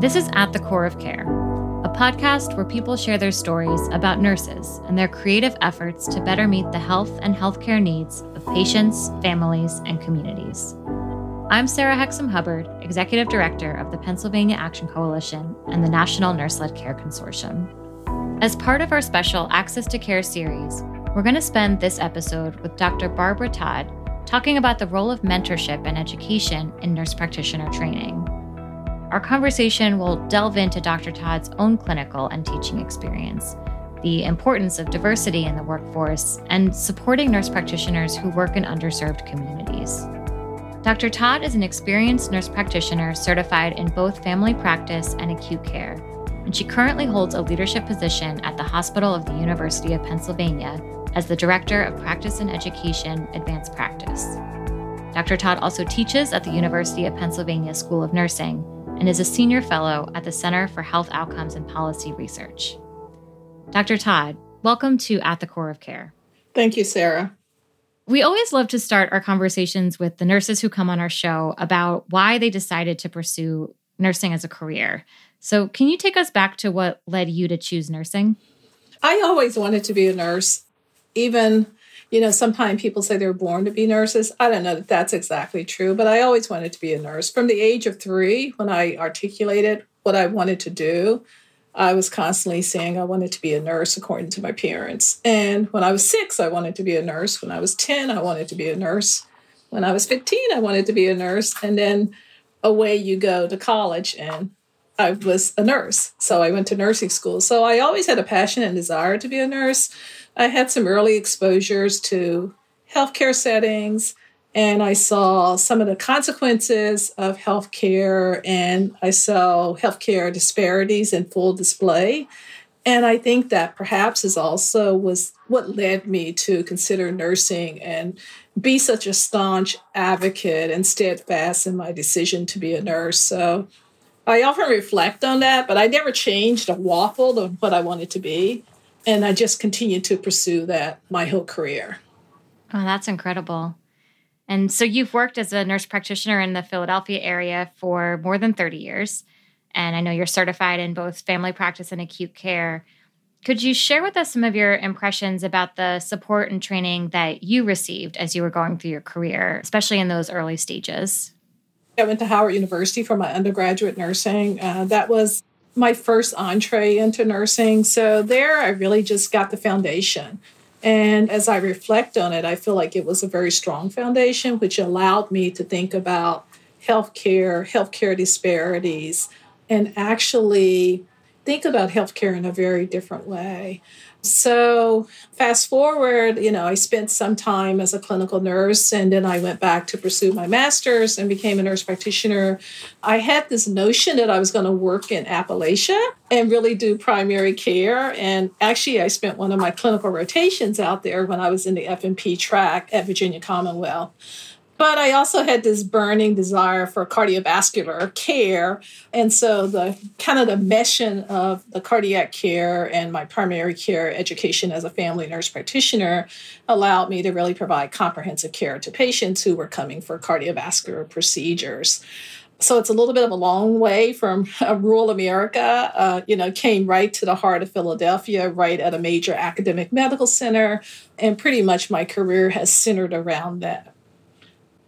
This is At the Core of Care, a podcast where people share their stories about nurses and their creative efforts to better meet the health and healthcare needs of patients, families, and communities. I'm Sarah Hexem Hubbard, Executive Director of the Pennsylvania Action Coalition and the National Nurse Led Care Consortium. As part of our special Access to Care series, we're going to spend this episode with Dr. Barbara Todd talking about the role of mentorship and education in nurse practitioner training. Our conversation will delve into Dr. Todd's own clinical and teaching experience, the importance of diversity in the workforce, and supporting nurse practitioners who work in underserved communities. Dr. Todd is an experienced nurse practitioner certified in both family practice and acute care, and she currently holds a leadership position at the Hospital of the University of Pennsylvania as the Director of Practice and Education Advanced Practice. Dr. Todd also teaches at the University of Pennsylvania School of Nursing and is a senior fellow at the Center for Health Outcomes and Policy Research. Dr. Todd, welcome to At the Core of Care. Thank you, Sarah. We always love to start our conversations with the nurses who come on our show about why they decided to pursue nursing as a career. So, can you take us back to what led you to choose nursing? I always wanted to be a nurse. Even, you know, sometimes people say they're born to be nurses. I don't know that that's exactly true, but I always wanted to be a nurse. From the age of three, when I articulated what I wanted to do, I was constantly saying I wanted to be a nurse according to my parents. And when I was six, I wanted to be a nurse. When I was 10, I wanted to be a nurse. When I was 15, I wanted to be a nurse. And then away you go to college, and I was a nurse. So I went to nursing school. So I always had a passion and desire to be a nurse. I had some early exposures to healthcare settings and I saw some of the consequences of healthcare, and I saw healthcare disparities in full display. And I think that perhaps is also was what led me to consider nursing and be such a staunch advocate and steadfast in my decision to be a nurse. So I often reflect on that, but I never changed a waffle on what I wanted to be. And I just continued to pursue that my whole career. Oh, that's incredible. And so you've worked as a nurse practitioner in the Philadelphia area for more than 30 years. And I know you're certified in both family practice and acute care. Could you share with us some of your impressions about the support and training that you received as you were going through your career, especially in those early stages? I went to Howard University for my undergraduate nursing. Uh, that was my first entree into nursing. So there, I really just got the foundation. And as I reflect on it, I feel like it was a very strong foundation, which allowed me to think about healthcare, healthcare disparities, and actually think about healthcare in a very different way. So, fast forward, you know, I spent some time as a clinical nurse and then I went back to pursue my master's and became a nurse practitioner. I had this notion that I was going to work in Appalachia and really do primary care. And actually, I spent one of my clinical rotations out there when I was in the FNP track at Virginia Commonwealth. But I also had this burning desire for cardiovascular care. And so the kind of the meshing of the cardiac care and my primary care education as a family nurse practitioner allowed me to really provide comprehensive care to patients who were coming for cardiovascular procedures so it's a little bit of a long way from rural America. Uh, you know, came right to the heart of Philadelphia, right at a major academic medical center, and pretty much my career has centered around that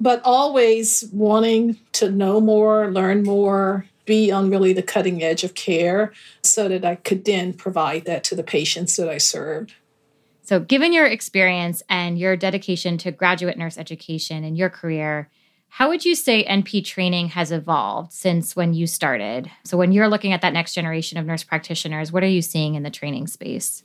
but always wanting to know more, learn more, be on really the cutting edge of care so that I could then provide that to the patients that I served. So, given your experience and your dedication to graduate nurse education in your career, how would you say NP training has evolved since when you started? So, when you're looking at that next generation of nurse practitioners, what are you seeing in the training space?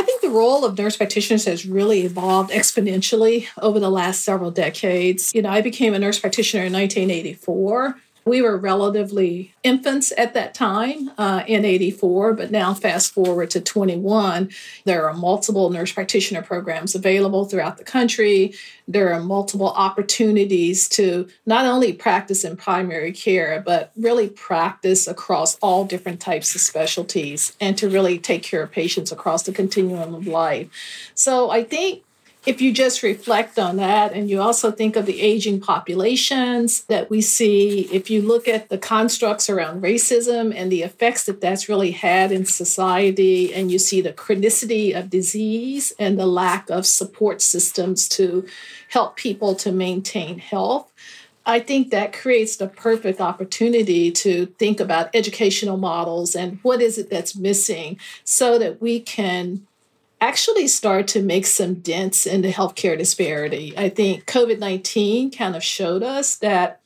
I think the role of nurse practitioners has really evolved exponentially over the last several decades. You know, I became a nurse practitioner in 1984 we were relatively infants at that time uh, in 84, but now fast forward to 21, there are multiple nurse practitioner programs available throughout the country. There are multiple opportunities to not only practice in primary care, but really practice across all different types of specialties and to really take care of patients across the continuum of life. So I think if you just reflect on that and you also think of the aging populations that we see, if you look at the constructs around racism and the effects that that's really had in society, and you see the chronicity of disease and the lack of support systems to help people to maintain health, I think that creates the perfect opportunity to think about educational models and what is it that's missing so that we can actually start to make some dents in the healthcare disparity. I think COVID 19 kind of showed us that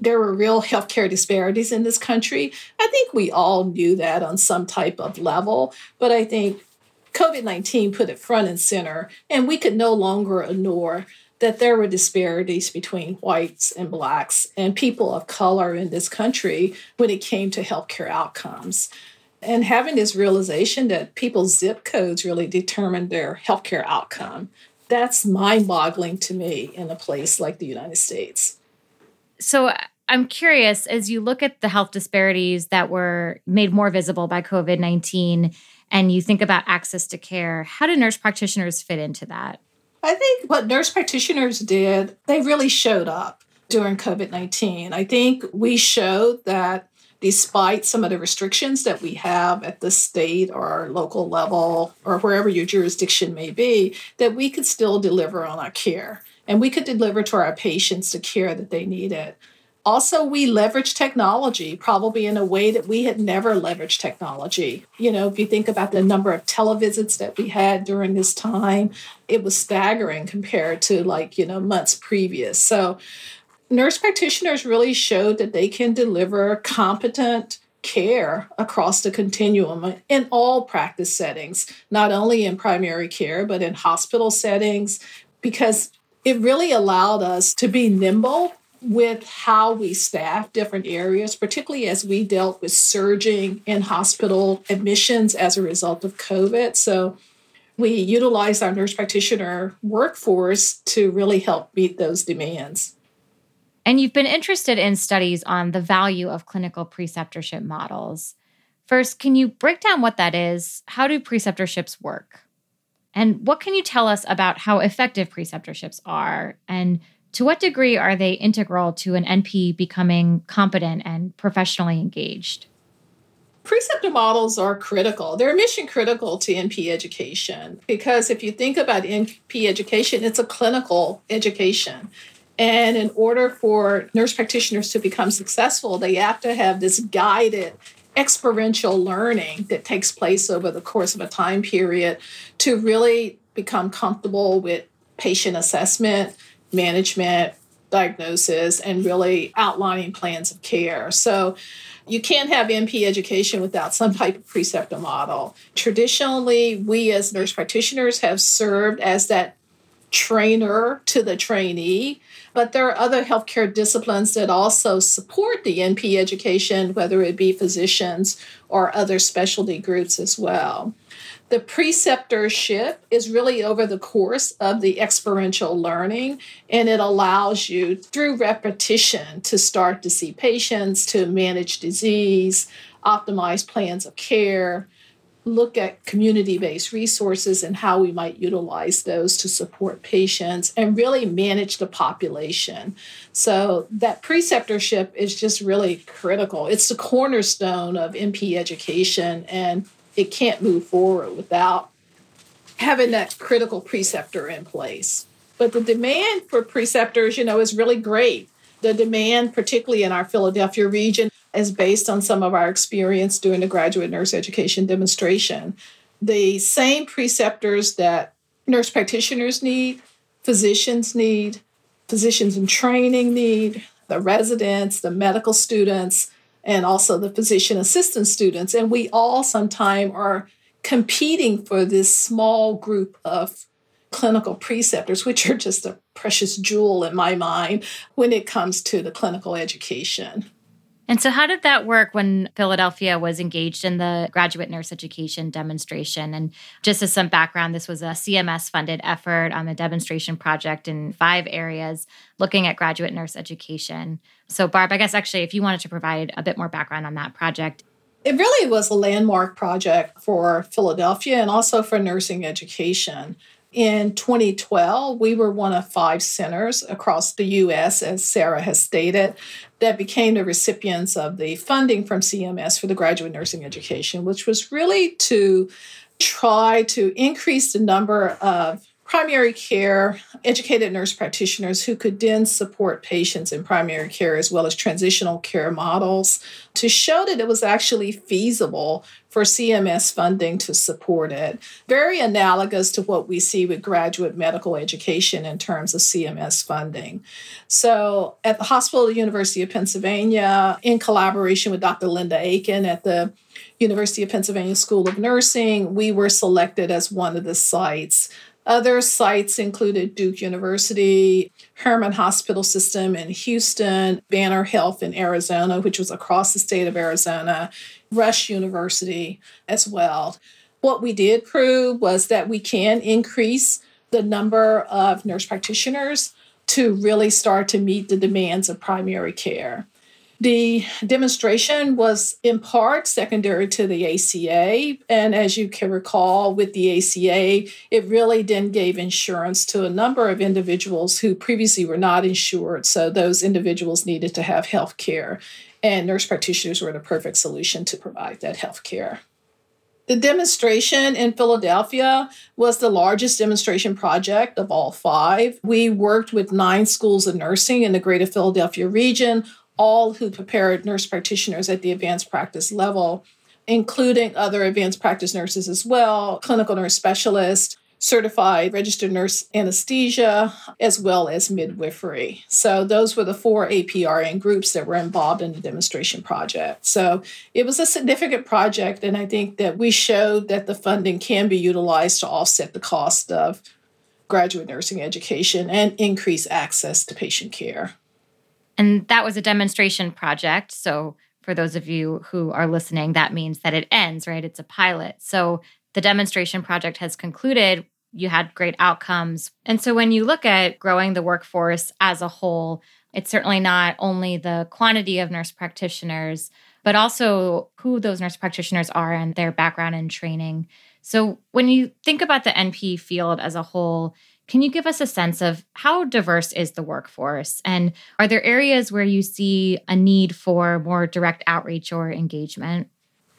there were real healthcare disparities in this country. I think we all knew that on some type of level, but I think COVID 19 put it front and center, and we could no longer ignore that there were disparities between whites and blacks and people of color in this country when it came to healthcare outcomes and having this realization that people's zip codes really determine their healthcare outcome that's mind-boggling to me in a place like the united states. So i'm curious as you look at the health disparities that were made more visible by covid-19 and you think about access to care how do nurse practitioners fit into that? I think what nurse practitioners did they really showed up during covid-19 i think we showed that despite some of the restrictions that we have at the state or local level or wherever your jurisdiction may be, that we could still deliver on our care and we could deliver to our patients the care that they needed. Also, we leverage technology probably in a way that we had never leveraged technology. You know, if you think about the number of televisits that we had during this time, it was staggering compared to like, you know, months previous. So nurse practitioners really showed that they can deliver competent care across the continuum in all practice settings, not only in primary care, but in hospital settings, because it really allowed us to be nimble with how we staff different areas, particularly as we dealt with surging in hospital admissions as a result of COVID. So we utilized our nurse practitioner workforce to really help meet those demands. And you've been interested in studies on the value of clinical preceptorship models. First, can you break down what that is? How do preceptorships work? And what can you tell us about how effective preceptorships are? And to what degree are they integral to an NP becoming competent and professionally engaged? Preceptor models are critical. They're mission critical to NP education because if you think about NP education, it's a clinical education. And in order for nurse practitioners to become successful, they have to have this guided experiential learning that takes place over the course of a time period to really become comfortable with patient assessment, management, diagnosis, and really outlining plans of care. So you can't have NP education without some type of preceptor model. Traditionally, we as nurse practitioners have served as that trainer to the trainee but there are other healthcare disciplines that also support the NP education, whether it be physicians or other specialty groups as well. The preceptorship is really over the course of the experiential learning, and it allows you through repetition to start to see patients, to manage disease, optimize plans of care, look at community based resources and how we might utilize those to support patients and really manage the population. So, that preceptorship is just really critical. It's the cornerstone of NP education, and it can't move forward without having that critical preceptor in place. But the demand for preceptors, you know, is really great. The demand, particularly in our Philadelphia region, is based on some of our experience doing the graduate nurse education demonstration. The same preceptors that nurse practitioners need, physicians need, physicians in training need, the residents, the medical students, and also the physician assistant students. And we all sometimes are competing for this small group of clinical preceptors, which are just a precious jewel in my mind when it comes to the clinical education. And so, how did that work when Philadelphia was engaged in the graduate nurse education demonstration? And just as some background, this was a CMS funded effort on the demonstration project in five areas looking at graduate nurse education. So, Barb, I guess actually, if you wanted to provide a bit more background on that project. It really was a landmark project for Philadelphia and also for nursing education. In 2012, we were one of five centers across the US, as Sarah has stated, that became the recipients of the funding from CMS for the graduate nursing education, which was really to try to increase the number of primary care educated nurse practitioners who could then support patients in primary care as well as transitional care models to show that it was actually feasible for CMS funding to support it. Very analogous to what we see with graduate medical education in terms of CMS funding. So, at the Hospital of the University of Pennsylvania, in collaboration with Dr. Linda Aiken at the University of Pennsylvania School of Nursing, we were selected as one of the sites other sites included Duke University, Hermann Hospital System in Houston, Banner Health in Arizona, which was across the state of Arizona, Rush University as well. What we did prove was that we can increase the number of nurse practitioners to really start to meet the demands of primary care. The demonstration was in part secondary to the ACA. And as you can recall, with the ACA, it really then gave insurance to a number of individuals who previously were not insured. So those individuals needed to have health care. And nurse practitioners were the perfect solution to provide that health care. The demonstration in Philadelphia was the largest demonstration project of all five. We worked with nine schools of nursing in the greater Philadelphia region, all who prepared nurse practitioners at the advanced practice level, including other advanced practice nurses as well, clinical nurse specialists, certified registered nurse anesthesia, as well as midwifery. So those were the four APRN groups that were involved in the demonstration project. So it was a significant project, and I think that we showed that the funding can be utilized to offset the cost of graduate nursing education and increase access to patient care. And that was a demonstration project. So, for those of you who are listening, that means that it ends, right? It's a pilot. So, the demonstration project has concluded. You had great outcomes. And so, when you look at growing the workforce as a whole, it's certainly not only the quantity of nurse practitioners, but also who those nurse practitioners are and their background and training. So, when you think about the NP field as a whole, can you give us a sense of how diverse is the workforce? And are there areas where you see a need for more direct outreach or engagement?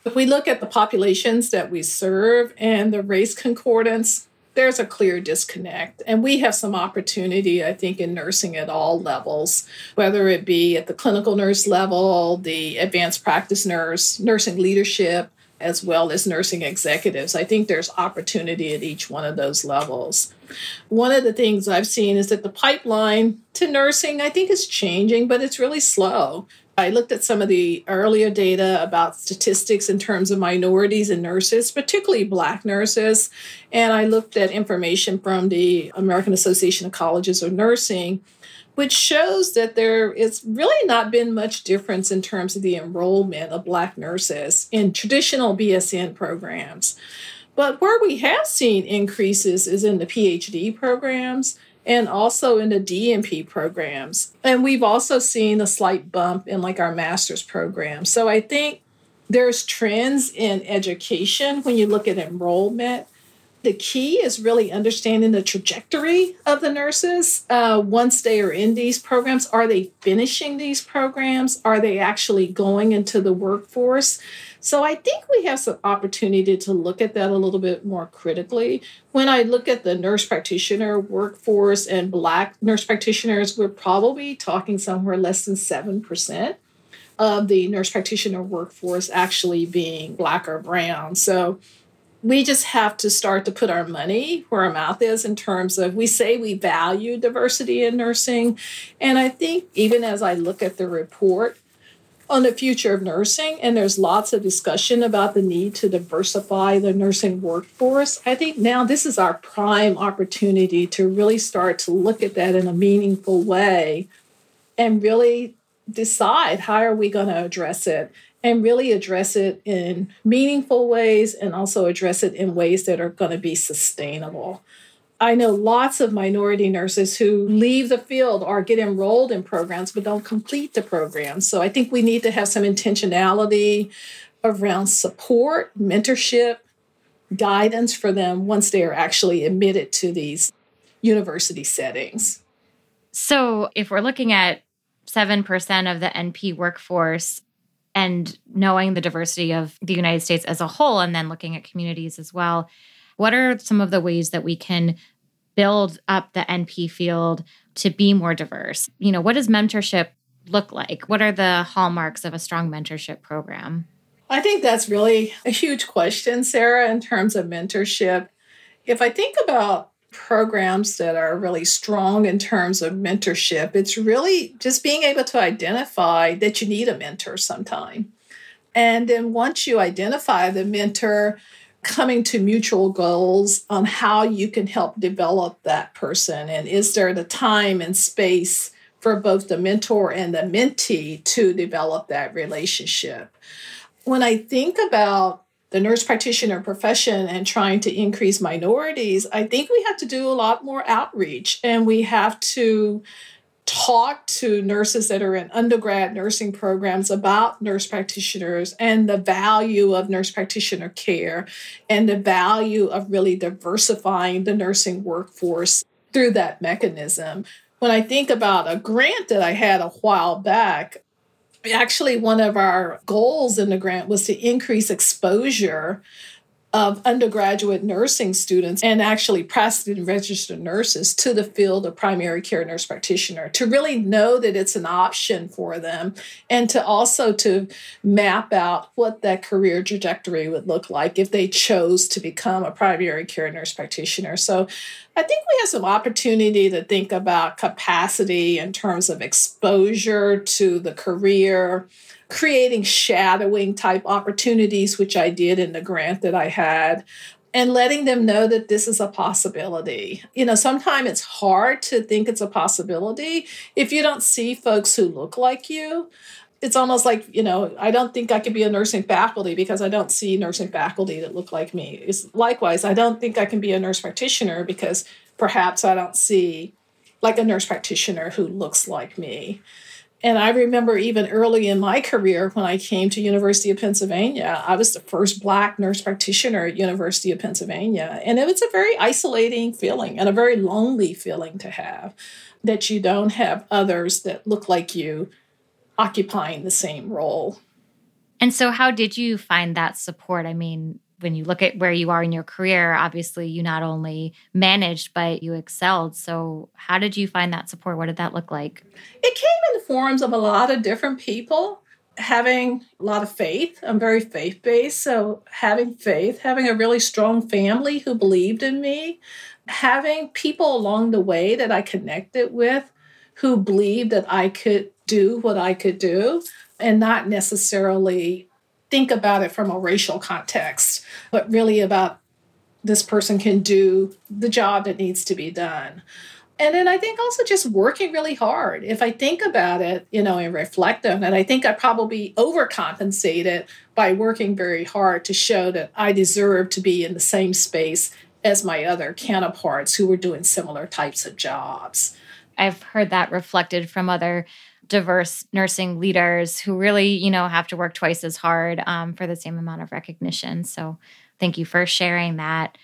If we look at the populations that we serve and the race concordance, there's a clear disconnect. And we have some opportunity, I think, in nursing at all levels, whether it be at the clinical nurse level, the advanced practice nurse, nursing leadership, as well as nursing executives. I think there's opportunity at each one of those levels. One of the things I've seen is that the pipeline to nursing, I think, is changing, but it's really slow. I looked at some of the earlier data about statistics in terms of minorities and nurses, particularly Black nurses. And I looked at information from the American Association of Colleges of Nursing which shows that there is really not been much difference in terms of the enrollment of Black nurses in traditional BSN programs. But where we have seen increases is in the PhD programs and also in the DNP programs. And we've also seen a slight bump in like our master's program. So I think there's trends in education when you look at enrollment the key is really understanding the trajectory of the nurses uh, once they are in these programs. Are they finishing these programs? Are they actually going into the workforce? So I think we have some opportunity to look at that a little bit more critically. When I look at the nurse practitioner workforce and Black nurse practitioners, we're probably talking somewhere less than 7% of the nurse practitioner workforce actually being Black or Brown. So we just have to start to put our money where our mouth is in terms of we say we value diversity in nursing. And I think even as I look at the report on the future of nursing, and there's lots of discussion about the need to diversify the nursing workforce, I think now this is our prime opportunity to really start to look at that in a meaningful way and really decide how are we going to address it and really address it in meaningful ways and also address it in ways that are going to be sustainable. I know lots of minority nurses who leave the field or get enrolled in programs but don't complete the program. So I think we need to have some intentionality around support, mentorship, guidance for them once they are actually admitted to these university settings. So, if we're looking at 7% of the NP workforce and knowing the diversity of the United States as a whole, and then looking at communities as well, what are some of the ways that we can build up the NP field to be more diverse? You know, what does mentorship look like? What are the hallmarks of a strong mentorship program? I think that's really a huge question, Sarah, in terms of mentorship. If I think about programs that are really strong in terms of mentorship, it's really just being able to identify that you need a mentor sometime. And then once you identify the mentor, coming to mutual goals on how you can help develop that person. And is there the time and space for both the mentor and the mentee to develop that relationship? When I think about the nurse practitioner profession and trying to increase minorities, I think we have to do a lot more outreach and we have to talk to nurses that are in undergrad nursing programs about nurse practitioners and the value of nurse practitioner care and the value of really diversifying the nursing workforce through that mechanism. When I think about a grant that I had a while back, actually one of our goals in the grant was to increase exposure of undergraduate nursing students and actually practicing registered nurses to the field of primary care nurse practitioner to really know that it's an option for them and to also to map out what that career trajectory would look like if they chose to become a primary care nurse practitioner. So I think we have some opportunity to think about capacity in terms of exposure to the career, creating shadowing type opportunities, which I did in the grant that I had, and letting them know that this is a possibility. You know, sometimes it's hard to think it's a possibility if you don't see folks who look like you. It's almost like you know i don't think i could be a nursing faculty because i don't see nursing faculty that look like me. It's likewise i don't think i can be a nurse practitioner because perhaps i don't see like a nurse practitioner who looks like me and i remember even early in my career when i came to university of pennsylvania i was the first black nurse practitioner at university of pennsylvania and it was a very isolating feeling and a very lonely feeling to have that you don't have others that look like you occupying the same role. And so, how did you find that support? I mean, when you look at where you are in your career, obviously you not only managed, but you excelled. So, how did you find that support? What did that look like? It came in the forms of a lot of different people having a lot of faith. I'm very faith based. So, having faith, having a really strong family who believed in me, having people along the way that I connected with who believed that I could do what I could do and not necessarily think about it from a racial context, but really about this person can do the job that needs to be done. And then I think also just working really hard. If I think about it, you know, and reflect on it, I think I probably overcompensated by working very hard to show that I deserve to be in the same space as my other counterparts who were doing similar types of jobs. I've heard that reflected from other diverse nursing leaders who really, you know, have to work twice as hard um, for the same amount of recognition. So, thank you for sharing that.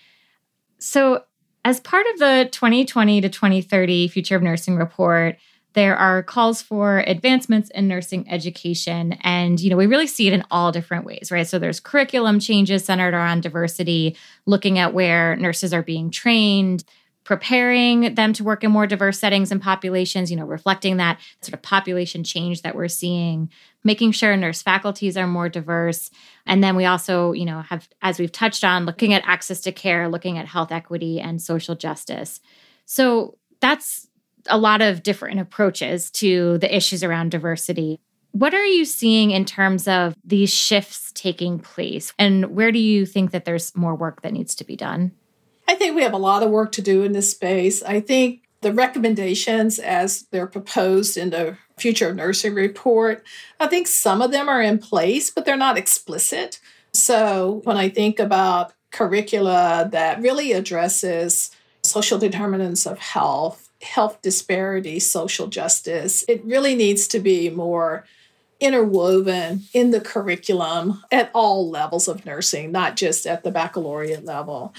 So, as part of the 2020 to 2030 Future of Nursing report, there are calls for advancements in nursing education and you know we really see it in all different ways right so there's curriculum changes centered around diversity looking at where nurses are being trained preparing them to work in more diverse settings and populations, you know, reflecting that sort of population change that we're seeing, making sure nurse faculties are more diverse. And then we also, you know, have, as we've touched on, looking at access to care, looking at health equity and social justice. So that's a lot of different approaches to the issues around diversity. What are you seeing in terms of these shifts taking place? And where do you think that there's more work that needs to be done? I think we have a lot of work to do in this space. I think the recommendations as they're proposed in the Future of Nursing report, I think some of them are in place, but they're not explicit. So when I think about curricula that really addresses social determinants of health, health disparities, social justice, it really needs to be more interwoven in the curriculum at all levels of nursing, not just at the baccalaureate level.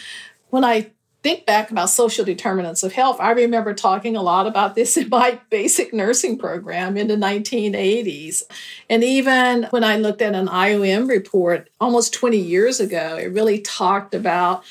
When I think back about social determinants of health, I remember talking a lot about this in my basic nursing program in the 1980s. And even when I looked at an IOM report almost 20 years ago, it really talked about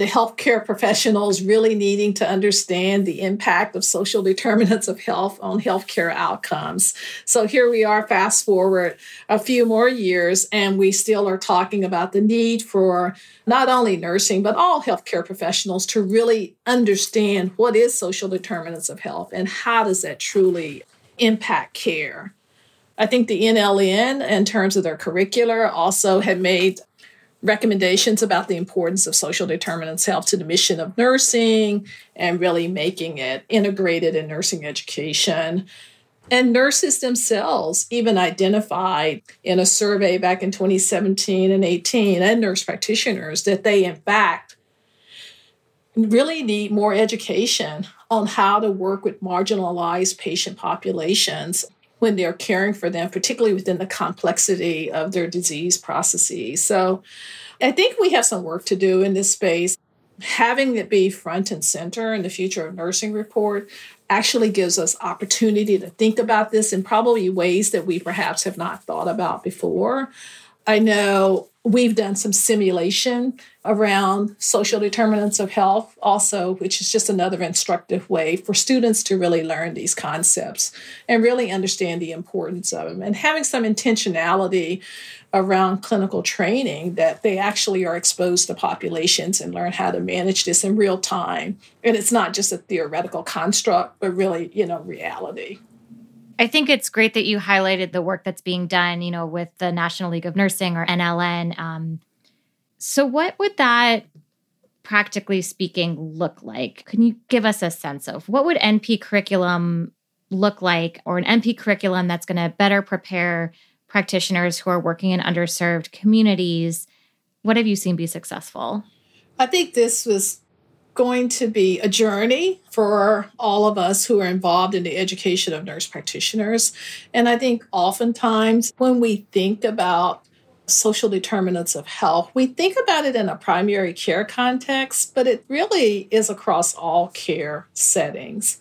the healthcare professionals really needing to understand the impact of social determinants of health on healthcare outcomes. So here we are, fast forward a few more years, and we still are talking about the need for not only nursing, but all healthcare professionals to really understand what is social determinants of health and how does that truly impact care. I think the NLN, in terms of their curricular, also had made recommendations about the importance of social determinants health to the mission of nursing and really making it integrated in nursing education. And nurses themselves even identified in a survey back in 2017 and 18 and nurse practitioners that they, in fact, really need more education on how to work with marginalized patient populations when they're caring for them, particularly within the complexity of their disease processes. So I think we have some work to do in this space. Having it be front and center in the future of nursing report actually gives us opportunity to think about this in probably ways that we perhaps have not thought about before. I know we've done some simulation around social determinants of health also which is just another instructive way for students to really learn these concepts and really understand the importance of them and having some intentionality around clinical training that they actually are exposed to populations and learn how to manage this in real time. And it's not just a theoretical construct but really you know reality I think it's great that you highlighted the work that's being done, you know, with the National League of Nursing or NLN. Um, so, what would that, practically speaking, look like? Can you give us a sense of what would NP curriculum look like, or an NP curriculum that's going to better prepare practitioners who are working in underserved communities? What have you seen be successful? I think this was going to be a journey for all of us who are involved in the education of nurse practitioners. And I think oftentimes when we think about social determinants of health, we think about it in a primary care context, but it really is across all care settings.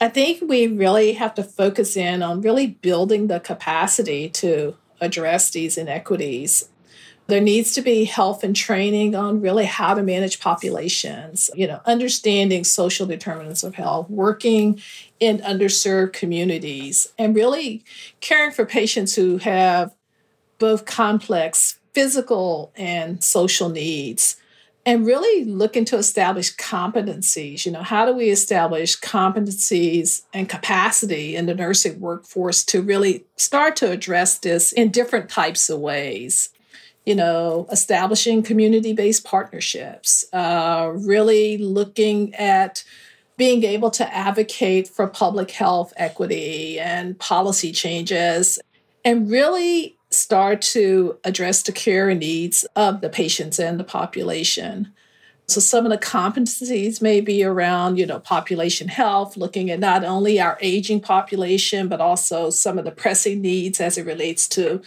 I think we really have to focus in on really building the capacity to address these inequities there needs to be health and training on really how to manage populations, you know, understanding social determinants of health, working in underserved communities, and really caring for patients who have both complex physical and social needs and really looking to establish competencies. You know, how do we establish competencies and capacity in the nursing workforce to really start to address this in different types of ways? You know, establishing community based partnerships, uh, really looking at being able to advocate for public health equity and policy changes, and really start to address the care needs of the patients and the population. So some of the competencies may be around, you know, population health, looking at not only our aging population, but also some of the pressing needs as it relates to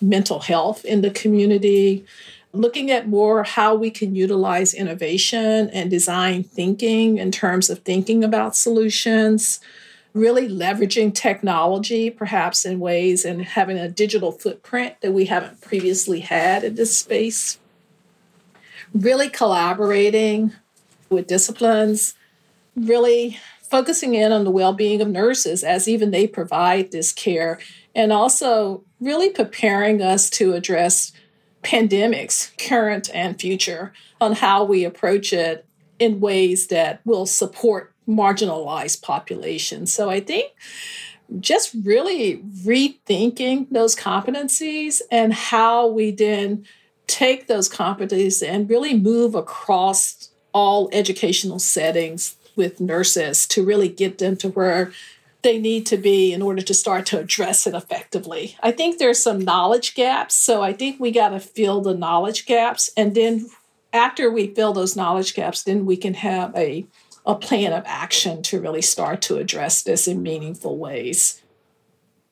mental health in the community, looking at more how we can utilize innovation and design thinking in terms of thinking about solutions, really leveraging technology perhaps in ways and having a digital footprint that we haven't previously had in this space. Really collaborating with disciplines, really focusing in on the well being of nurses as even they provide this care and also really preparing us to address pandemics, current and future, on how we approach it in ways that will support marginalized populations. So I think just really rethinking those competencies and how we then take those competencies and really move across all educational settings with nurses to really get them to where they need to be in order to start to address it effectively. I think there's some knowledge gaps. So I think we got to fill the knowledge gaps. And then after we fill those knowledge gaps, then we can have a, a plan of action to really start to address this in meaningful ways.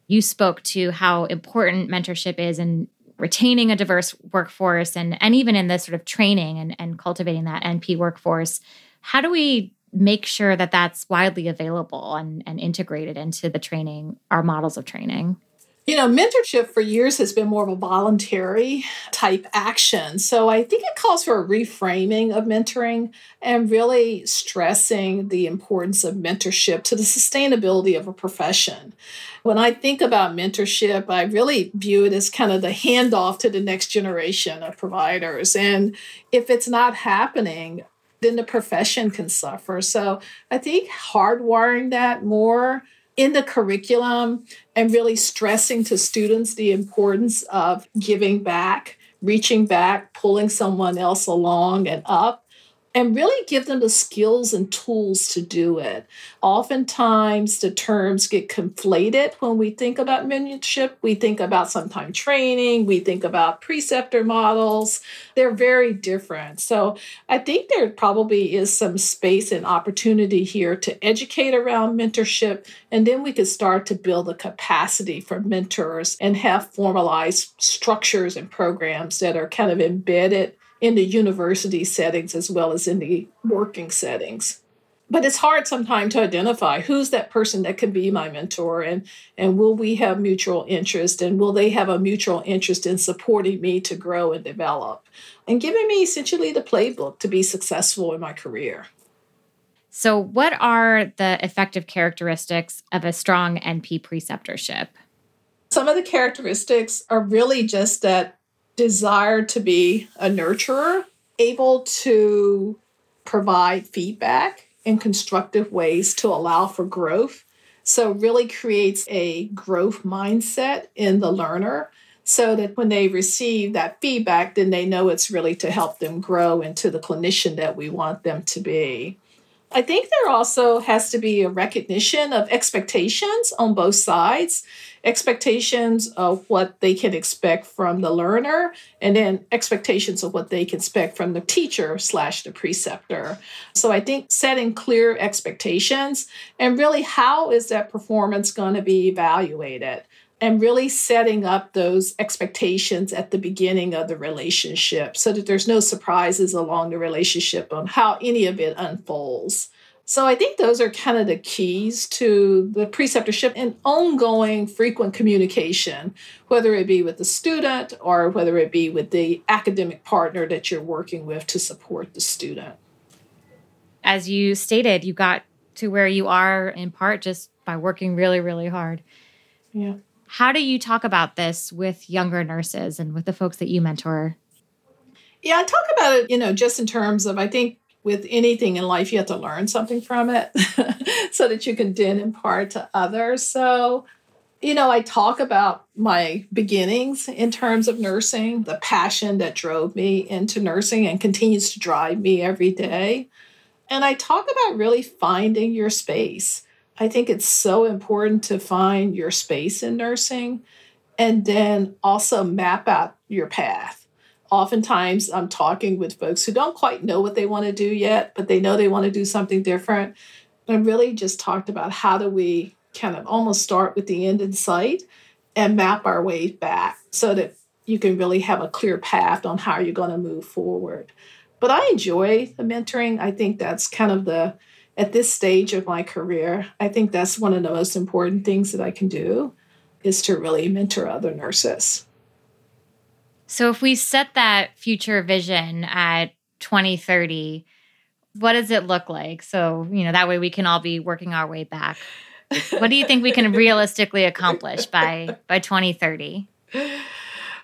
You spoke to how important mentorship is in retaining a diverse workforce and, and even in this sort of training and, and cultivating that NP workforce. How do we make sure that that's widely available and, and integrated into the training, our models of training? You know, mentorship for years has been more of a voluntary type action. So I think it calls for a reframing of mentoring and really stressing the importance of mentorship to the sustainability of a profession. When I think about mentorship, I really view it as kind of the handoff to the next generation of providers. And if it's not happening, then the profession can suffer. So I think hardwiring that more in the curriculum and really stressing to students the importance of giving back, reaching back, pulling someone else along and up and really give them the skills and tools to do it. Oftentimes, the terms get conflated when we think about mentorship. We think about sometimes training, we think about preceptor models. They're very different. So, I think there probably is some space and opportunity here to educate around mentorship, and then we could start to build a capacity for mentors and have formalized structures and programs that are kind of embedded in the university settings as well as in the working settings. But it's hard sometimes to identify who's that person that could be my mentor and and will we have mutual interest and will they have a mutual interest in supporting me to grow and develop and giving me essentially the playbook to be successful in my career. So what are the effective characteristics of a strong np preceptorship? Some of the characteristics are really just that desire to be a nurturer, able to provide feedback in constructive ways to allow for growth. So, really creates a growth mindset in the learner so that when they receive that feedback, then they know it's really to help them grow into the clinician that we want them to be. I think there also has to be a recognition of expectations on both sides. Expectations of what they can expect from the learner and then expectations of what they can expect from the teacher slash the preceptor. So i think setting clear expectations and really how is that performance going to be evaluated and really setting up those expectations at the beginning of the relationship so that there's no surprises along the relationship on how any of it unfolds so I think those are kind of the keys to the preceptorship and ongoing frequent communication, whether it be with the student or whether it be with the academic partner that you're working with to support the student. As you stated, you got to where you are in part just by working really, really hard. Yeah. How do you talk about this with younger nurses and with the folks that you mentor? Yeah, I talk about it, you know, just in terms of I think with anything in life, you have to learn something from it so that you can then impart to others. So, you know, I talk about my beginnings in terms of nursing, the passion that drove me into nursing and continues to drive me every day. And I talk about really finding your space. I think it's so important to find your space in nursing and then also map out your path oftentimes I'm talking with folks who don't quite know what they want to do yet, but they know they want to do something different. And really just talked about how do we kind of almost start with the end in sight and map our way back so that you can really have a clear path on how you're going to move forward. But I enjoy the mentoring. I think that's kind of the, at this stage of my career, I think that's one of the most important things that I can do is to really mentor other nurses. So if we set that future vision at 2030, what does it look like? So, you know, that way we can all be working our way back. what do you think we can realistically accomplish by by 2030?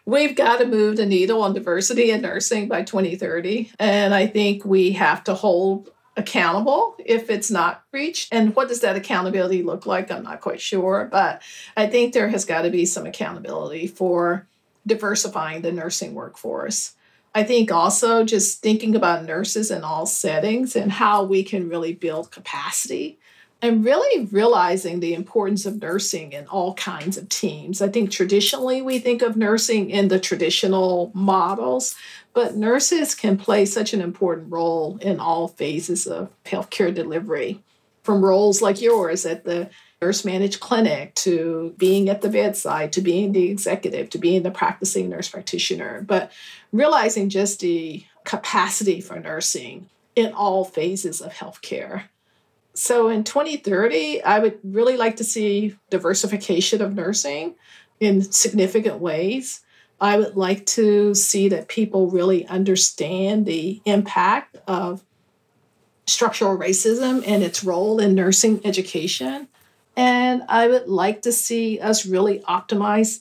We've got to move the needle on diversity in nursing by 2030. And I think we have to hold accountable if it's not reached. And what does that accountability look like? I'm not quite sure, but I think there has got to be some accountability for diversifying the nursing workforce. I think also just thinking about nurses in all settings and how we can really build capacity and really realizing the importance of nursing in all kinds of teams. I think traditionally we think of nursing in the traditional models, but nurses can play such an important role in all phases of healthcare delivery, from roles like yours at the nurse managed clinic to being at the bedside to being the executive to being the practicing nurse practitioner, but realizing just the capacity for nursing in all phases of healthcare. So in 2030, I would really like to see diversification of nursing in significant ways. I would like to see that people really understand the impact of structural racism and its role in nursing education. And I would like to see us really optimize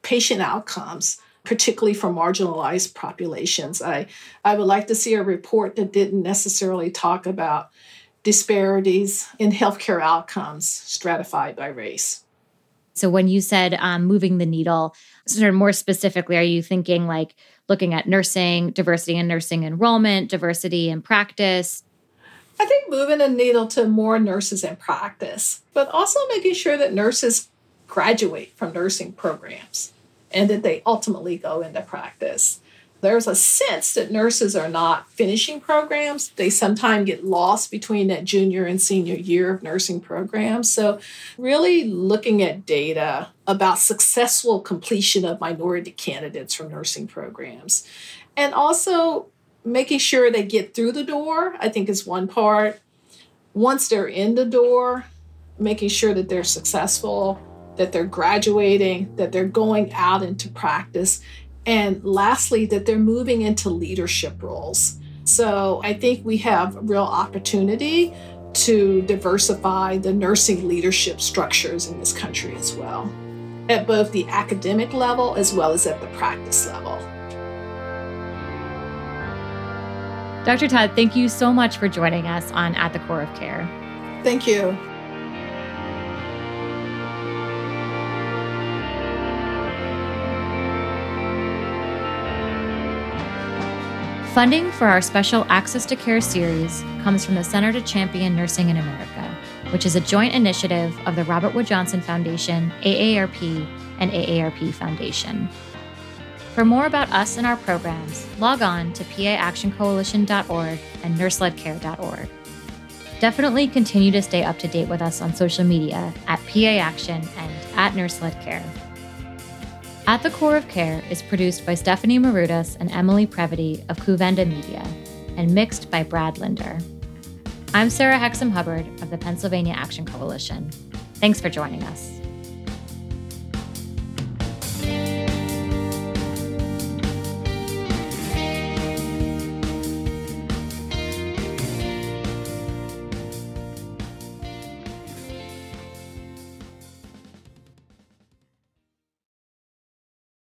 patient outcomes, particularly for marginalized populations. I, I would like to see a report that didn't necessarily talk about disparities in healthcare outcomes stratified by race. So, when you said um, moving the needle, sort of more specifically, are you thinking like looking at nursing, diversity in nursing enrollment, diversity in practice, I think moving the needle to more nurses in practice, but also making sure that nurses graduate from nursing programs and that they ultimately go into practice. There's a sense that nurses are not finishing programs. They sometimes get lost between that junior and senior year of nursing programs. So, really looking at data about successful completion of minority candidates from nursing programs. And also making sure they get through the door, I think is one part. Once they're in the door, making sure that they're successful, that they're graduating, that they're going out into practice, and lastly, that they're moving into leadership roles. So I think we have real opportunity to diversify the nursing leadership structures in this country as well, at both the academic level as well as at the practice level. Dr. Todd, thank you so much for joining us on At the Core of Care. Thank you. Funding for our special Access to Care series comes from the Center to Champion Nursing in America, which is a joint initiative of the Robert Wood Johnson Foundation, AARP, and AARP Foundation. For more about us and our programs, log on to paactioncoalition.org and nurseledcare.org. Definitely continue to stay up to date with us on social media at PA Action and at Nurse-Led Care. At the Core of Care is produced by Stephanie Marudas and Emily Previti of Kouvenda Media and mixed by Brad Linder. I'm Sarah Hexem Hubbard of the Pennsylvania Action Coalition. Thanks for joining us.